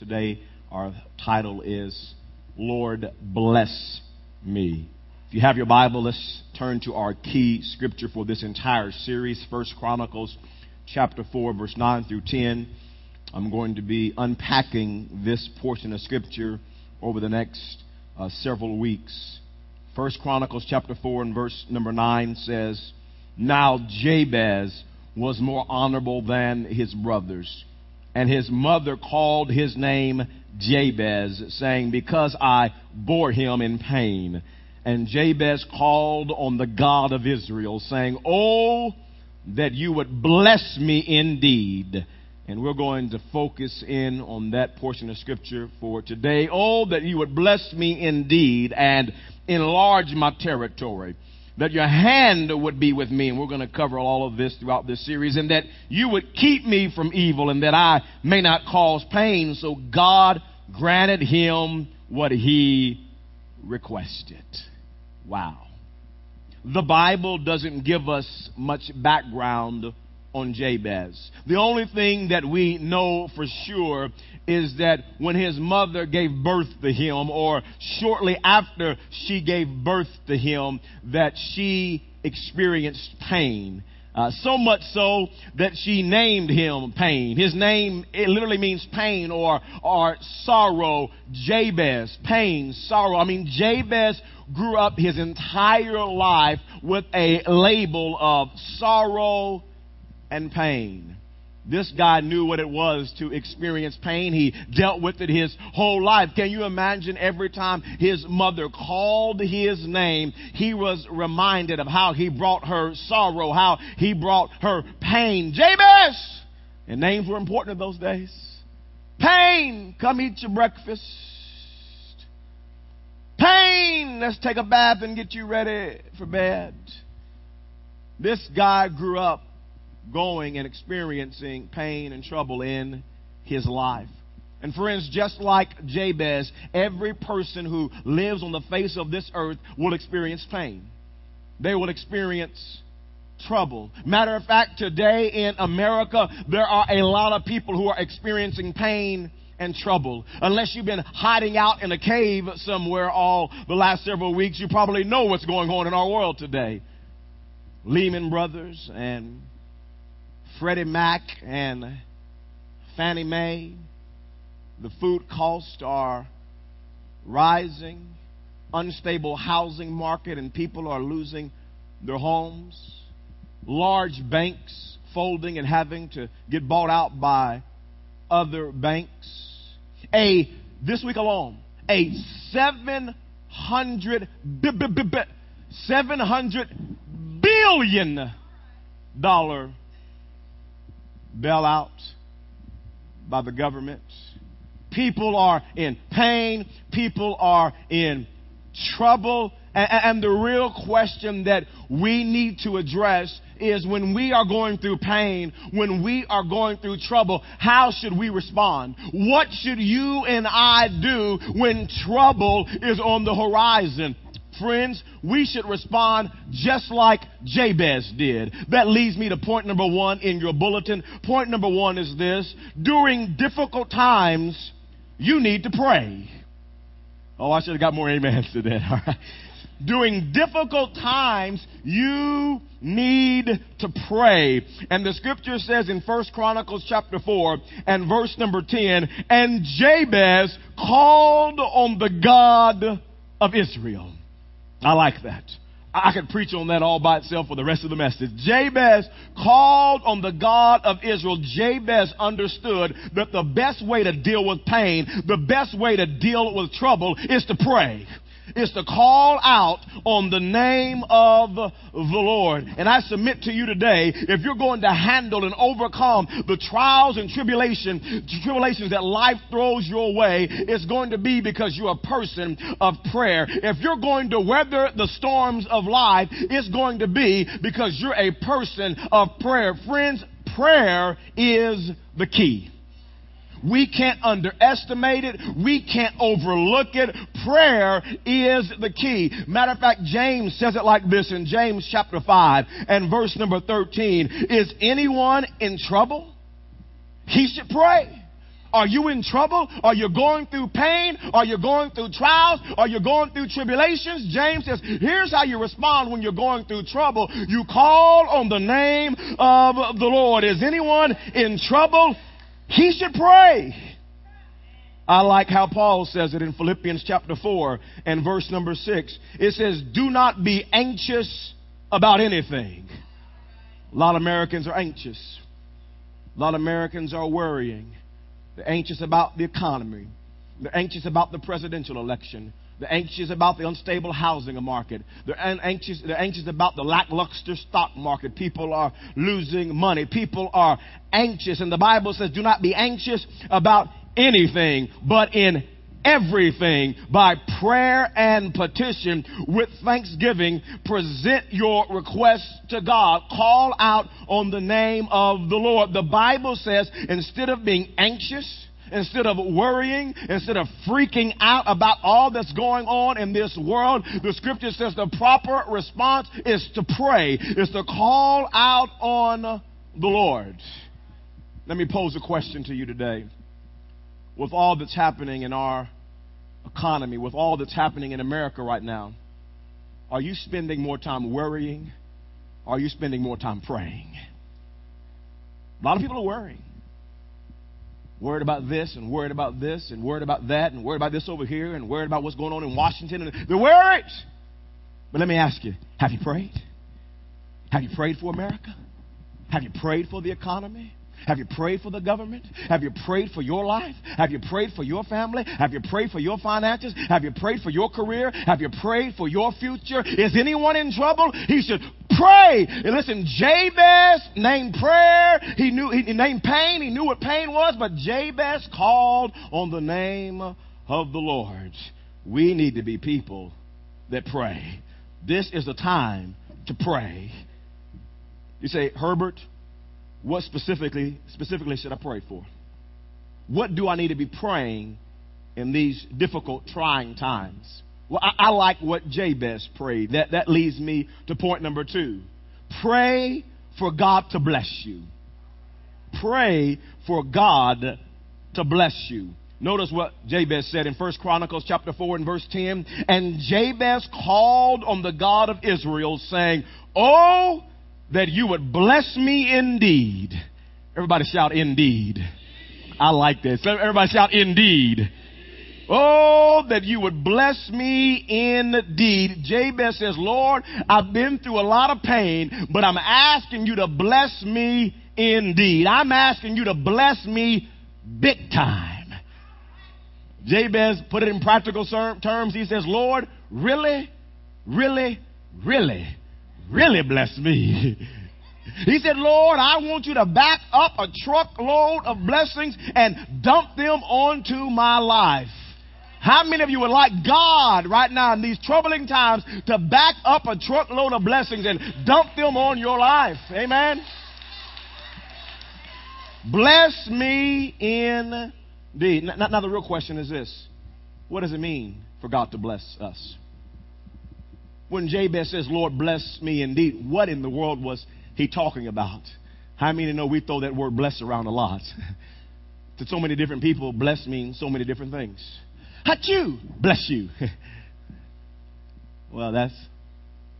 Today, our title is Lord Bless Me. If you have your Bible, let's turn to our key scripture for this entire series, First Chronicles chapter 4, verse 9 through 10. I'm going to be unpacking this portion of scripture over the next uh, several weeks. First Chronicles chapter 4 and verse number 9 says, Now Jabez was more honorable than his brothers, and his mother called his name Jabez, saying, Because I bore him in pain. And Jabez called on the God of Israel, saying, Oh, that you would bless me indeed. And we're going to focus in on that portion of scripture for today. Oh, that you would bless me indeed and enlarge my territory. That your hand would be with me, and we're going to cover all of this throughout this series, and that you would keep me from evil, and that I may not cause pain. So God granted him what he requested. Wow. The Bible doesn't give us much background on Jabez. The only thing that we know for sure is that when his mother gave birth to him, or shortly after she gave birth to him, that she experienced pain. Uh, so much so that she named him pain. His name it literally means pain or or sorrow. Jabez, pain, sorrow. I mean, Jabez grew up his entire life with a label of sorrow and pain. This guy knew what it was to experience pain. He dealt with it his whole life. Can you imagine every time his mother called his name, he was reminded of how he brought her sorrow, how he brought her pain. Jabez! And names were important in those days. Pain! Come eat your breakfast. Pain! Let's take a bath and get you ready for bed. This guy grew up going and experiencing pain and trouble in his life. And friends, just like Jabez, every person who lives on the face of this earth will experience pain. They will experience trouble. Matter of fact, today in America, there are a lot of people who are experiencing pain and trouble. Unless you've been hiding out in a cave somewhere all the last several weeks, you probably know what's going on in our world today. Lehman Brothers and Freddie Mac and Fannie Mae. The food costs are rising, unstable housing market, and people are losing their homes. Large banks folding and having to get bought out by other banks. A this week alone, a seven hundred seven hundred billion dollar bailout by the government. People are in pain. People are in trouble. And, the real question that we need to address is when we are going through pain, when we are going through trouble, how should we respond? What should you and I do when trouble is on the horizon? Friends, we should respond just like Jabez did. That leads me to point number one in your bulletin. Point number one is this. During difficult times, you need to pray. Oh, I should have got more amens to that. All right. During difficult times, you need to pray. And the scripture says in First Chronicles chapter 4 and verse number 10, and Jabez called on the God of Israel. I like that. I could preach on that all by itself for the rest of the message. Jabez called on the God of Israel. Jabez understood that the best way to deal with pain, the best way to deal with trouble is to pray is to call out on the name of the Lord. And I submit to you today, if you're going to handle and overcome the trials and tribulation, tribulations that life throws your way, it's going to be because you're a person of prayer. If you're going to weather the storms of life, it's going to be because you're a person of prayer. Friends, prayer is the key. We can't underestimate it. We can't overlook it. Prayer is the key. Matter of fact, James says it like this in James chapter 5 and verse number 13. Is anyone in trouble? He should pray. Are you in trouble? Are you going through pain? Are you going through trials? Are you going through tribulations? James says, here's how you respond when you're going through trouble. You call on the name of the Lord. Is anyone in trouble? He should pray. I like how Paul says it in Philippians chapter 4 and verse number 6. It says, Do not be anxious about anything. A lot of Americans are anxious. A lot of Americans are worrying. They're anxious about the economy. They're anxious about the presidential election. They're anxious about the unstable housing market. They're anxious, they're anxious about the lackluster stock market. People are losing money. People are anxious. And the Bible says, do not be anxious about anything, but in everything by prayer and petition with thanksgiving present your requests to God call out on the name of the Lord the bible says instead of being anxious instead of worrying, instead of freaking out about all that's going on in this world, the scripture says the proper response is to pray, is to call out on the Lord. Let me pose a question to you today. With all that's happening in our economy, with all that's happening in America right now, are you spending more time worrying? Or are you spending more time praying? A lot of people are worrying worried about this and worried about this and worried about that and worried about this over here and worried about what's going on in Washington. And they're worried. But let me ask you have you prayed? Have you prayed for America? Have you prayed for the economy? Have you prayed for the government? Have you prayed for your life? Have you prayed for your family? Have you prayed for your finances? Have you prayed for your career? Have you prayed for your future? Is anyone in trouble? He should pray. And listen, Jabez named prayer. He knew he named pain. He knew what pain was, but Jabez called on the name of the Lord. We need to be people that pray. This is the time to pray. You say, Herbert, what specifically specifically should I pray for? What do I need to be praying in these difficult, trying times? Well, I, I like what Jabez prayed. That that leads me to point number two. Pray for God to bless you. Pray for God to bless you. Notice what Jabez said in First Chronicles chapter 4 and verse 10. And Jabez called on the God of Israel, saying, Oh, that you would bless me indeed. Everybody shout indeed. I like this. Everybody shout indeed. Oh, that you would bless me indeed. Jabez says, Lord, I've been through a lot of pain, but I'm asking you to bless me indeed. I'm asking you to bless me big time. Jabez put it in practical terms. He says, Lord, really, really, really really bless me. He said, Lord, I want you to back up a truckload of blessings and dump them onto my life. How many of you would like God right now in these troubling times to back up a truckload of blessings and dump them on your life? Amen. Bless me indeed. Now, now, the real question is this What does it mean for God to bless us? when Jabez says, Lord, bless me indeed, what in the world was he talking about? How many know we throw that word bless around a lot? to so many different people, bless means so many different things. Achoo! Bless you. well, that's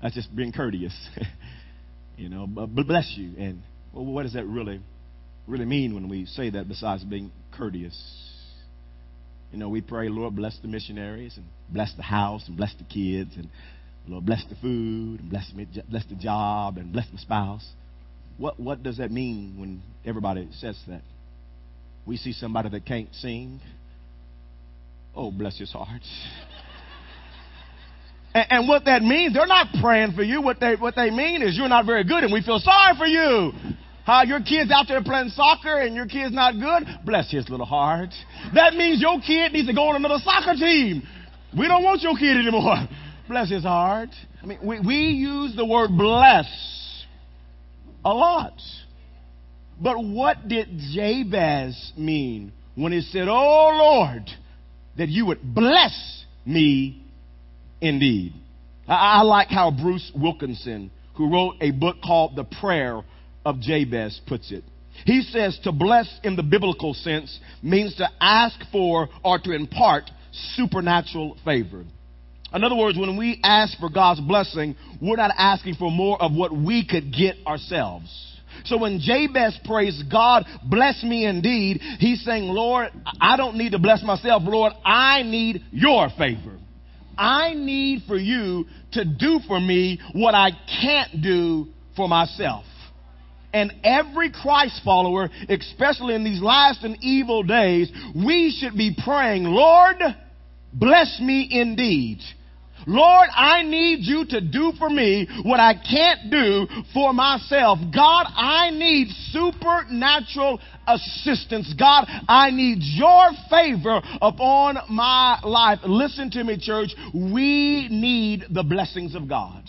that's just being courteous. you know, but, bless you. And well, what does that really really mean when we say that besides being courteous? You know, we pray, Lord, bless the missionaries and bless the house and bless the kids and Lord, bless the food and bless me, bless the job and bless my spouse. What what does that mean when everybody says that? We see somebody that can't sing. Oh, bless his heart. and, and what that means, they're not praying for you. What they what they mean is you're not very good, and we feel sorry for you. How your kid's out there playing soccer and your kid's not good? Bless his little heart. That means your kid needs to go on another soccer team. We don't want your kid anymore bless his heart. I mean, we, we use the word bless a lot. But what did Jabez mean when he said, Oh Lord, that you would bless me indeed? I, I like how Bruce Wilkinson, who wrote a book called The Prayer of Jabez, puts it. He says to bless in the biblical sense means to ask for or to impart supernatural favor. In other words, when we ask for God's blessing, we're not asking for more of what we could get ourselves. So when Jabez prays, God bless me indeed, he's saying, Lord, I don't need to bless myself. Lord, I need your favor. I need for you to do for me what I can't do for myself. And every Christ follower, especially in these last and evil days, we should be praying, Lord, bless me indeed. Lord, I need you to do for me what I can't do for myself. God, I need supernatural assistance. God, I need your favor upon my life. Listen to me, church. We need the blessings of God.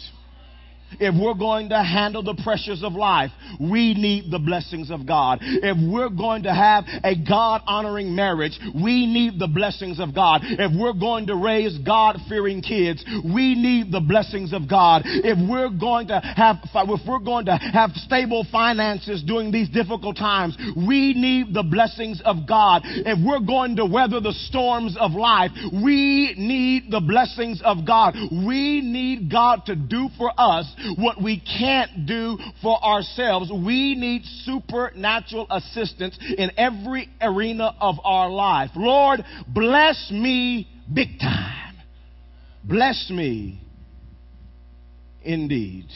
If we're going to handle the pressures of life, we need the blessings of God. If we're going to have a God honoring marriage, we need the blessings of God. If we're going to raise God fearing kids, we need the blessings of God. If we're going to have, if we're going to have stable finances during these difficult times, we need the blessings of God. If we're going to weather the storms of life, we need the blessings of God. We need God to do for us what we can't do for ourselves. We need supernatural assistance in every arena of our life. Lord, bless me big time. Bless me indeed.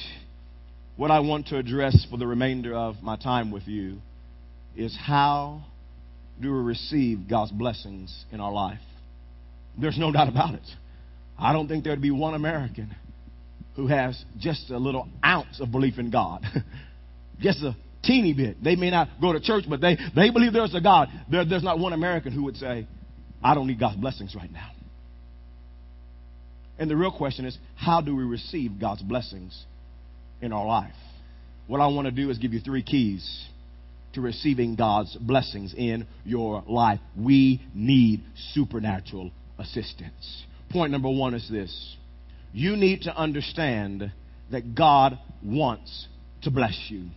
What I want to address for the remainder of my time with you is how do we receive God's blessings in our life? There's no doubt about it. I don't think there'd be one American who has just a little ounce of belief in God. just a teeny bit. They may not go to church, but they, they believe there's a God. There, there's not one American who would say, I don't need God's blessings right now. And the real question is, how do we receive God's blessings in our life? What I want to do is give you three keys to receiving God's blessings in your life. We need supernatural assistance. Point number one is this you need to understand that God wants to bless you.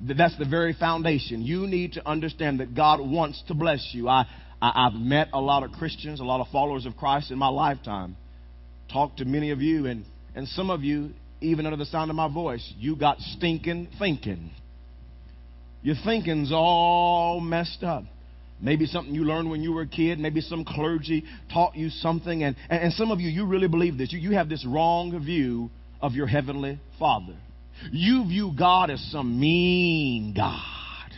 That's the very foundation. You need to understand that God wants to bless you. I, I, have met a lot of Christians, a lot of followers of Christ in my lifetime. Talked to many of you, and, and some of you, even under the sound of my voice, you got stinking thinking. Your thinking's all messed up. Maybe something you learned when you were a kid. Maybe some clergy taught you something. And, and, and some of you, you really believe this. You, you have this wrong view of your heavenly Father. You view God as some mean God.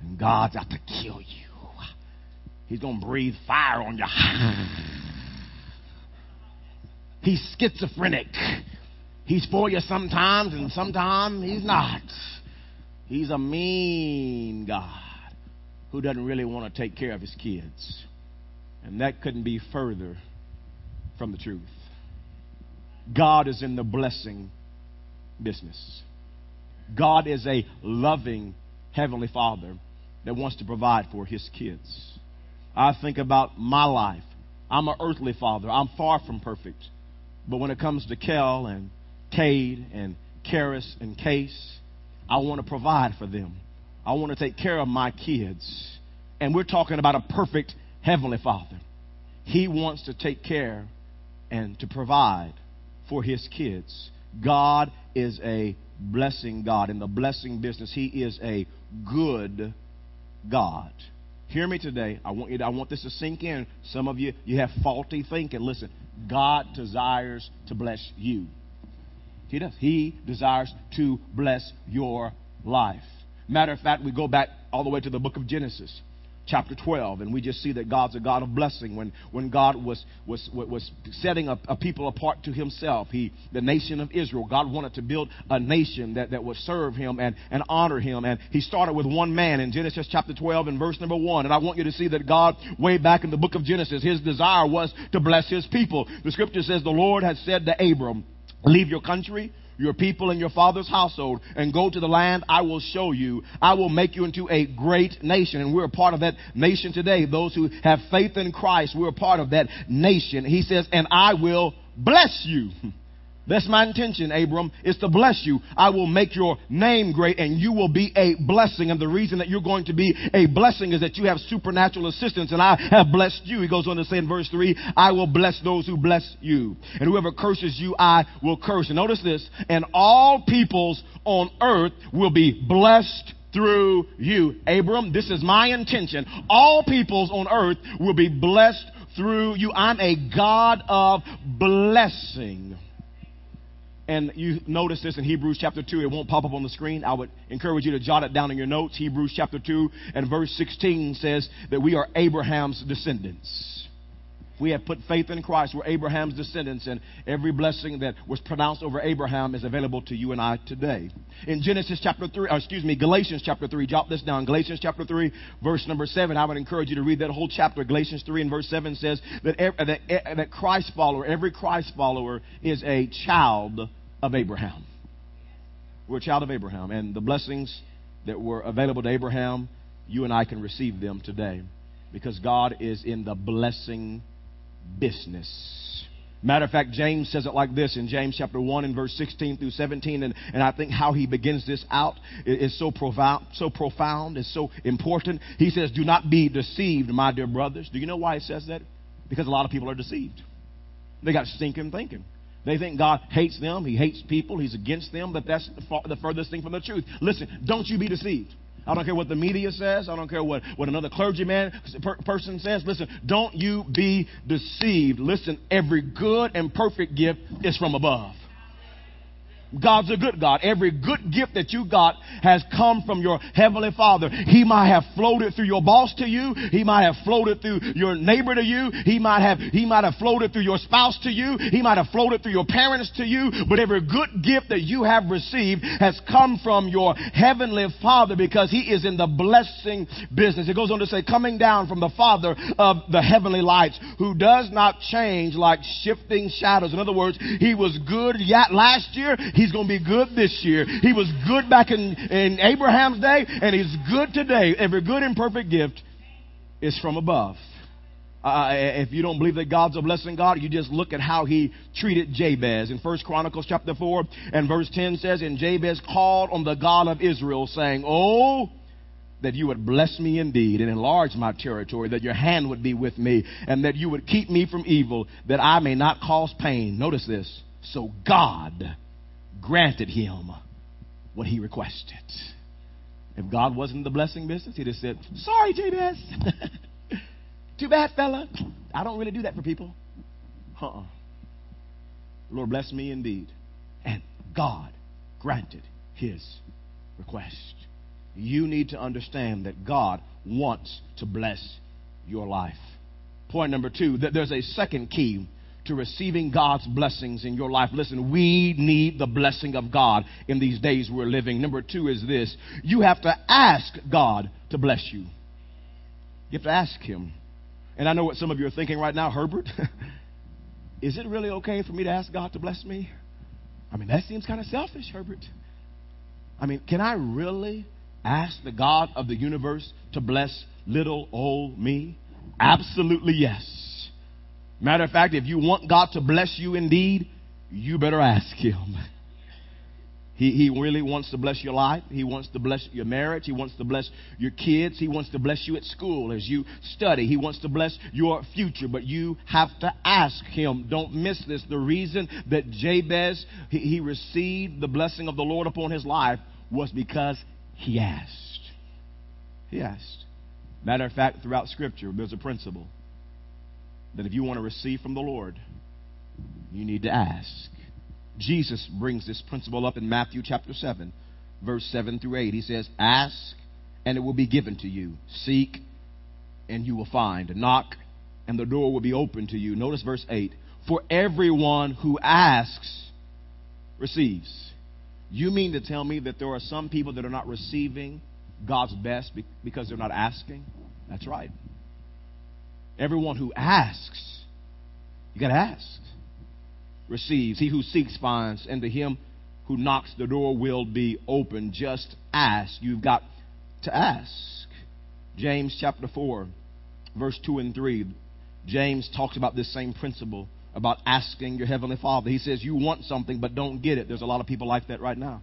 And God's out to kill you. He's going to breathe fire on you. He's schizophrenic. He's for you sometimes, and sometimes he's not. He's a mean God who doesn't really want to take care of his kids. And that couldn't be further from the truth. God is in the blessing business. God is a loving Heavenly Father that wants to provide for his kids. I think about my life. I'm an earthly father. I'm far from perfect. But when it comes to Kel and Cade and Karis and Case, I want to provide for them. I want to take care of my kids. And we're talking about a perfect Heavenly Father. He wants to take care and to provide for His kids. God is a blessing God. In the blessing business, He is a good God. Hear me today. I want you to, I want this to sink in. Some of you you have faulty thinking. Listen, God desires to bless you. He does. He desires to bless your life. Matter of fact, we go back all the way to the book of Genesis chapter 12 and we just see that god's a god of blessing. When, when god was, was, was setting a, a, people apart to himself he, the nation of israel god wanted to build a nation that, that would serve him and, and honor him. And he started with one man in genesis chapter 12 and verse number 1 and i want you to see that god way back in the book of genesis his desire was to bless his people. The scripture says the lord had said to abram leave your country your people and your father's household and go to the land I will show you. I will make you into a great nation. And we're a part of that nation today. Those who have faith in Christ, we're a part of that nation. He says, and I will bless you. That's my intention, Abram, is to bless you. I will make your name great and you will be a blessing. And the reason that you're going to be a blessing is that you have supernatural assistance and I have blessed you. He goes on to say in verse 3, I will bless those who bless you. And whoever curses you, I will curse. And notice this, and all peoples on earth will be blessed through you. Abram, this is my intention. All peoples on earth will be blessed through you. I'm a God of blessing. And you notice this in Hebrews chapter 2. It won't pop up on the screen. I would encourage you to jot it down in your notes. Hebrews chapter 2 and verse 16 says that we are Abraham's descendants. We have put faith in Christ. We're Abraham's descendants, and every blessing that was pronounced over Abraham is available to you and I today. In Genesis chapter 3, or excuse me, Galatians chapter 3, jot this down. Galatians chapter 3, verse number 7. I would encourage you to read that whole chapter. Galatians 3 and verse 7 says that, that, that Christ follower, every Christ follower is a child of Abraham. We're a child of Abraham, and the blessings that were available to Abraham, you and I can receive them today because God is in the blessing business. Matter of fact, James says it like this in James chapter 1 and verse 16 through 17. And, and I think how he begins this out is so profound, so profound, is so important. He says, Do not be deceived, my dear brothers. Do you know why he says that? Because a lot of people are deceived. They got stinking thinking. They think God hates them. He hates people. He's against them. But that's the furthest thing from the truth. Listen, don't you be deceived. I don't care what the media says. I don't care what, what another clergyman per, person says. Listen, don't you be deceived. Listen, every good and perfect gift is from above. God's a good God. Every good gift that you got has come from your heavenly Father. He might have floated through your boss to you. He might have floated through your neighbor to you. He might have, he might have floated through your spouse to you. He might have floated through your parents to you. But every good gift that you have received has come from your heavenly Father because He is in the blessing business. It goes on to say, coming down from the Father of the heavenly lights who does not change like shifting shadows. In other words, He was good yet last year. He He's going to be good this year. He was good back in, in Abraham's day, and He's good today. Every good and perfect gift is from above. Uh, if you don't believe that God's a blessing God, you just look at how he treated Jabez. In First Chronicles chapter 4 and verse 10 says, And Jabez called on the God of Israel, saying, Oh, that you would bless me indeed and enlarge my territory, that your hand would be with me, and that you would keep me from evil, that I may not cause pain. Notice this. So God granted him what he requested. If God wasn't the blessing business, he'd have said, Sorry, Jabez. Too bad, fella. I don't really do that for people. Uh uh-uh. Lord bless me indeed. And God granted his request. You need to understand that God wants to bless your life. Point number two, that there's a second key to receiving God's blessings in your life. Listen, we need the blessing of God in these days we're living. Number two is this you have to ask God to bless you. You have to ask Him. And I know what some of you are thinking right now, Herbert. is it really okay for me to ask God to bless me? I mean, that seems kind of selfish, Herbert. I mean, can I really ask the God of the universe to bless little old me? Absolutely yes. Matter of fact, if you want God to bless you indeed, you better ask Him. He, he really wants to bless your life. He wants to bless your marriage. He wants to bless your kids. He wants to bless you at school as you study. He wants to bless your future. But you have to ask him. Don't miss this. The reason that Jabez, he, he received the blessing of the Lord upon his life was because he asked. He asked. Matter of fact, throughout Scripture, there's a principle that if you want to receive from the Lord, you need to ask. Jesus brings this principle up in Matthew chapter 7, verse 7 through 8. He says, Ask, and it will be given to you. Seek, and you will find. Knock, and the door will be open to you. Notice verse 8. For everyone who asks receives. You mean to tell me that there are some people that are not receiving God's best because they're not asking? That's right. Everyone who asks, you got to ask, receives. He who seeks finds, and to him who knocks, the door will be open. Just ask. You've got to ask. James chapter 4, verse 2 and 3. James talks about this same principle about asking your Heavenly Father. He says, You want something, but don't get it. There's a lot of people like that right now.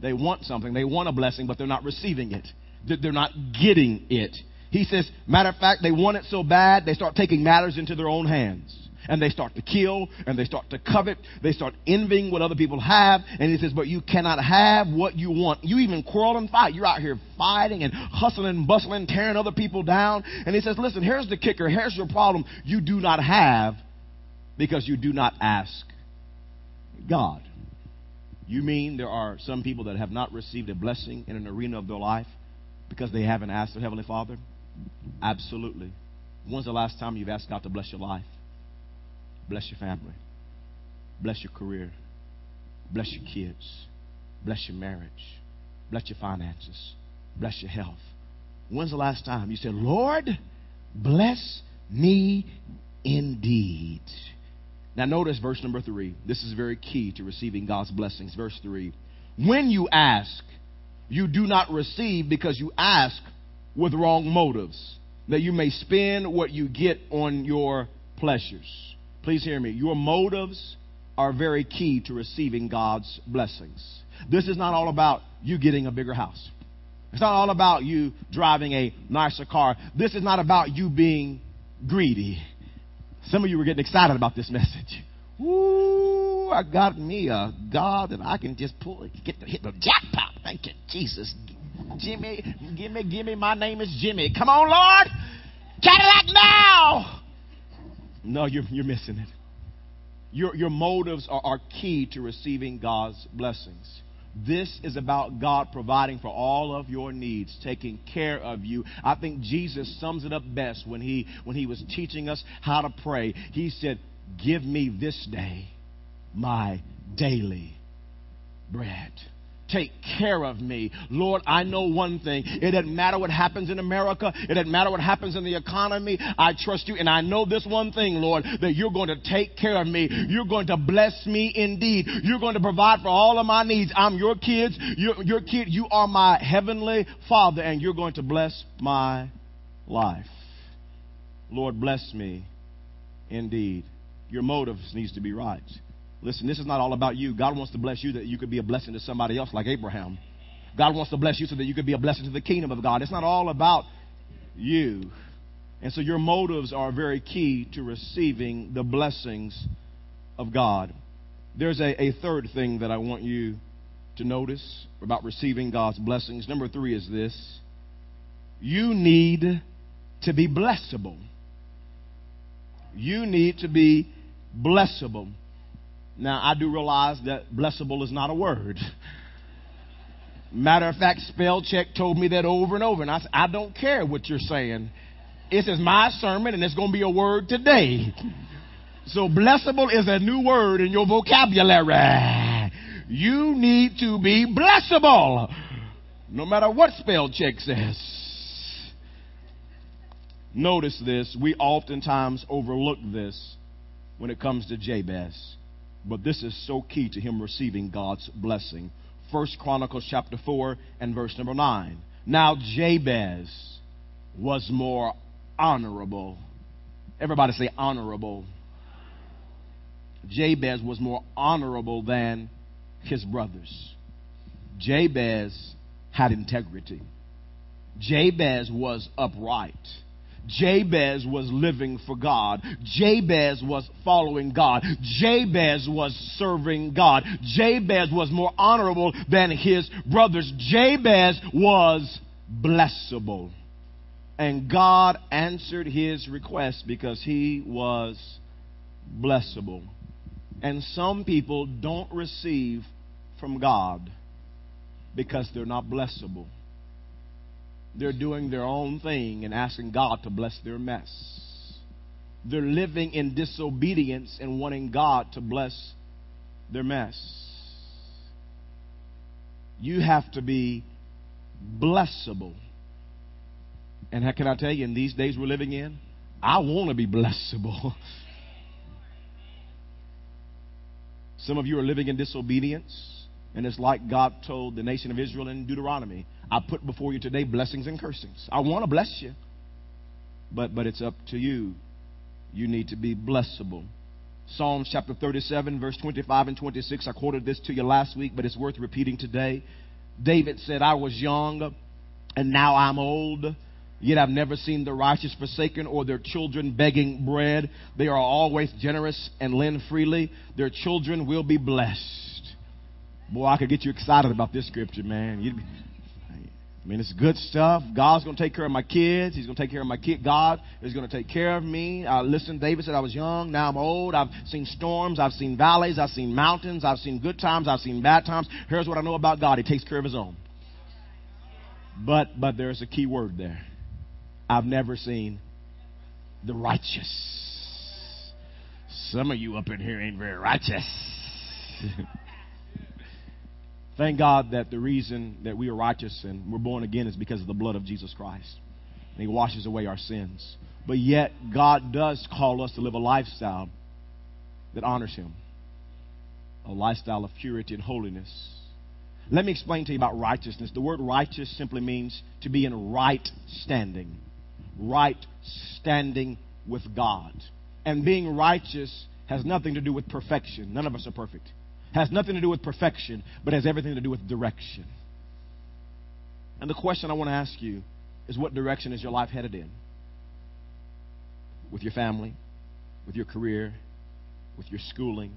They want something, they want a blessing, but they're not receiving it, they're not getting it. He says, Matter of fact, they want it so bad, they start taking matters into their own hands and they start to kill and they start to covet. They start envying what other people have. And he says, but you cannot have what you want. You even quarrel and fight. You're out here fighting and hustling and bustling, tearing other people down. And he says, listen, here's the kicker. Here's your problem. You do not have because you do not ask God. You mean there are some people that have not received a blessing in an arena of their life because they haven't asked their Heavenly Father? Absolutely. When's the last time you've asked God to bless your life? Bless your family. Bless your career. Bless your kids. Bless your marriage. Bless your finances. Bless your health. When's the last time you said, Lord, bless me indeed? Now, notice verse number three. This is very key to receiving God's blessings. Verse three. When you ask, you do not receive because you ask with wrong motives, that you may spend what you get on your pleasures. Please hear me. Your motives are very key to receiving God's blessings. This is not all about you getting a bigger house. It's not all about you driving a nicer car. This is not about you being greedy. Some of you were getting excited about this message. Ooh, I got me a God that I can just pull, get to hit the jackpot. Thank you, Jesus. Jimmy, give me, give me. My name is Jimmy. Come on, Lord. Cadillac now. No, you're, you're missing it. Your, your motives are, are key to receiving God's blessings. This is about God providing for all of your needs, taking care of you. I think Jesus sums it up best when he when he was teaching us how to pray. He said, "Give me this day my daily bread." Take care of me. Lord, I know one thing. It doesn't matter what happens in America. It doesn't matter what happens in the economy. I trust you. And I know this one thing, Lord, that you're going to take care of me. You're going to bless me indeed. You're going to provide for all of my needs. I'm your kids. You're, your kid. You are my heavenly father and you're going to bless my life. Lord, bless me indeed. Your motives needs to be right. Listen, this is not all about you. God wants to bless you that you could be a blessing to somebody else like Abraham. God wants to bless you so that you could be a blessing to the kingdom of God. It's not all about you. And so your motives are very key to receiving the blessings of God. There's a, a third thing that I want you to notice about receiving God's blessings. Number three is this you need to be blessable. You need to be blessable. Now, I do realize that blessable is not a word. Matter of fact, spell check told me that over and over, and I said, I don't care what you're saying. This is my sermon, and it's going to be a word today. So, blessable is a new word in your vocabulary. You need to be blessable, no matter what spell check says. Notice this. We oftentimes overlook this when it comes to Jabez. But this is so key to him receiving God's blessing. First Chronicles chapter 4 and verse number 9. Now Jabez was more honorable. Everybody say honorable. Jabez was more honorable than his brothers. Jabez had integrity. Jabez was upright. Jabez was living for God. Jabez was following God. Jabez was serving God. Jabez was more honorable than his brothers. Jabez was blessable. And God answered his request because he was blessable. And some people don't receive from God because they're not blessable they're doing their own thing and asking God to bless their mess. They're living in disobedience and wanting God to bless their mess. You have to be blessable. And how can I tell you, in these days we're living in, I want to be blessable. Some of you are living in disobedience. And it's like God told the nation of Israel in Deuteronomy I put before you today blessings and cursings. I want to bless you, but, but it's up to you. You need to be blessable. Psalms chapter 37, verse 25 and 26. I quoted this to you last week, but it's worth repeating today. David said, I was young and now I'm old. Yet I've never seen the righteous forsaken or their children begging bread. They are always generous and lend freely. Their children will be blessed. Boy, I could get you excited about this scripture, man. You'd mean, it's good stuff. God's going to take care of my kids. He's going to take care of my kid. God is going to take care of me. Uh, listen, David said, I was young. Now I'm old. I've seen storms. I've seen valleys. I've seen mountains. I've seen good times. I've seen bad times. Here's what I know about God. He takes care of his own. But, but there's a key word there. I've never seen the righteous. Some of you up in here ain't very righteous. Thank God that the reason that we are righteous and we're born again is because of the blood of Jesus Christ. And He washes away our sins. But yet, God does call us to live a lifestyle that honors Him a lifestyle of purity and holiness. Let me explain to you about righteousness. The word righteous simply means to be in right standing. Right standing with God. And being righteous has nothing to do with perfection. None of us are perfect has nothing to do with perfection, but has everything to do with direction. And the question I want to ask you is what direction is your life headed in? With your family, with your career, with your schooling,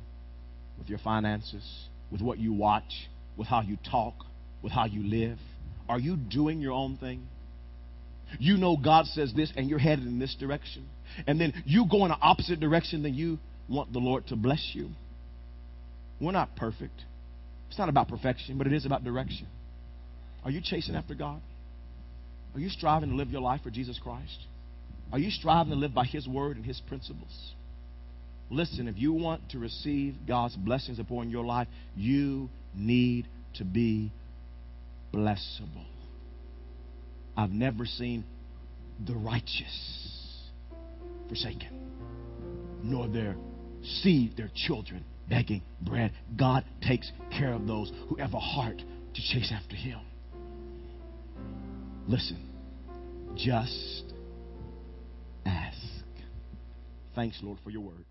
with your finances, with what you watch, with how you talk, with how you live? Are you doing your own thing? You know God says this and you're headed in this direction. And then you go in an opposite direction than you want the Lord to bless you. We're not perfect. It's not about perfection, but it is about direction. Are you chasing after God? Are you striving to live your life for Jesus Christ? Are you striving to live by His word and His principles? Listen, if you want to receive God's blessings upon your life, you need to be blessable. I've never seen the righteous forsaken, nor their seed, their children begging bread. God takes care of those who have a heart to chase after Him. Listen, just ask. Thanks, Lord, for your word.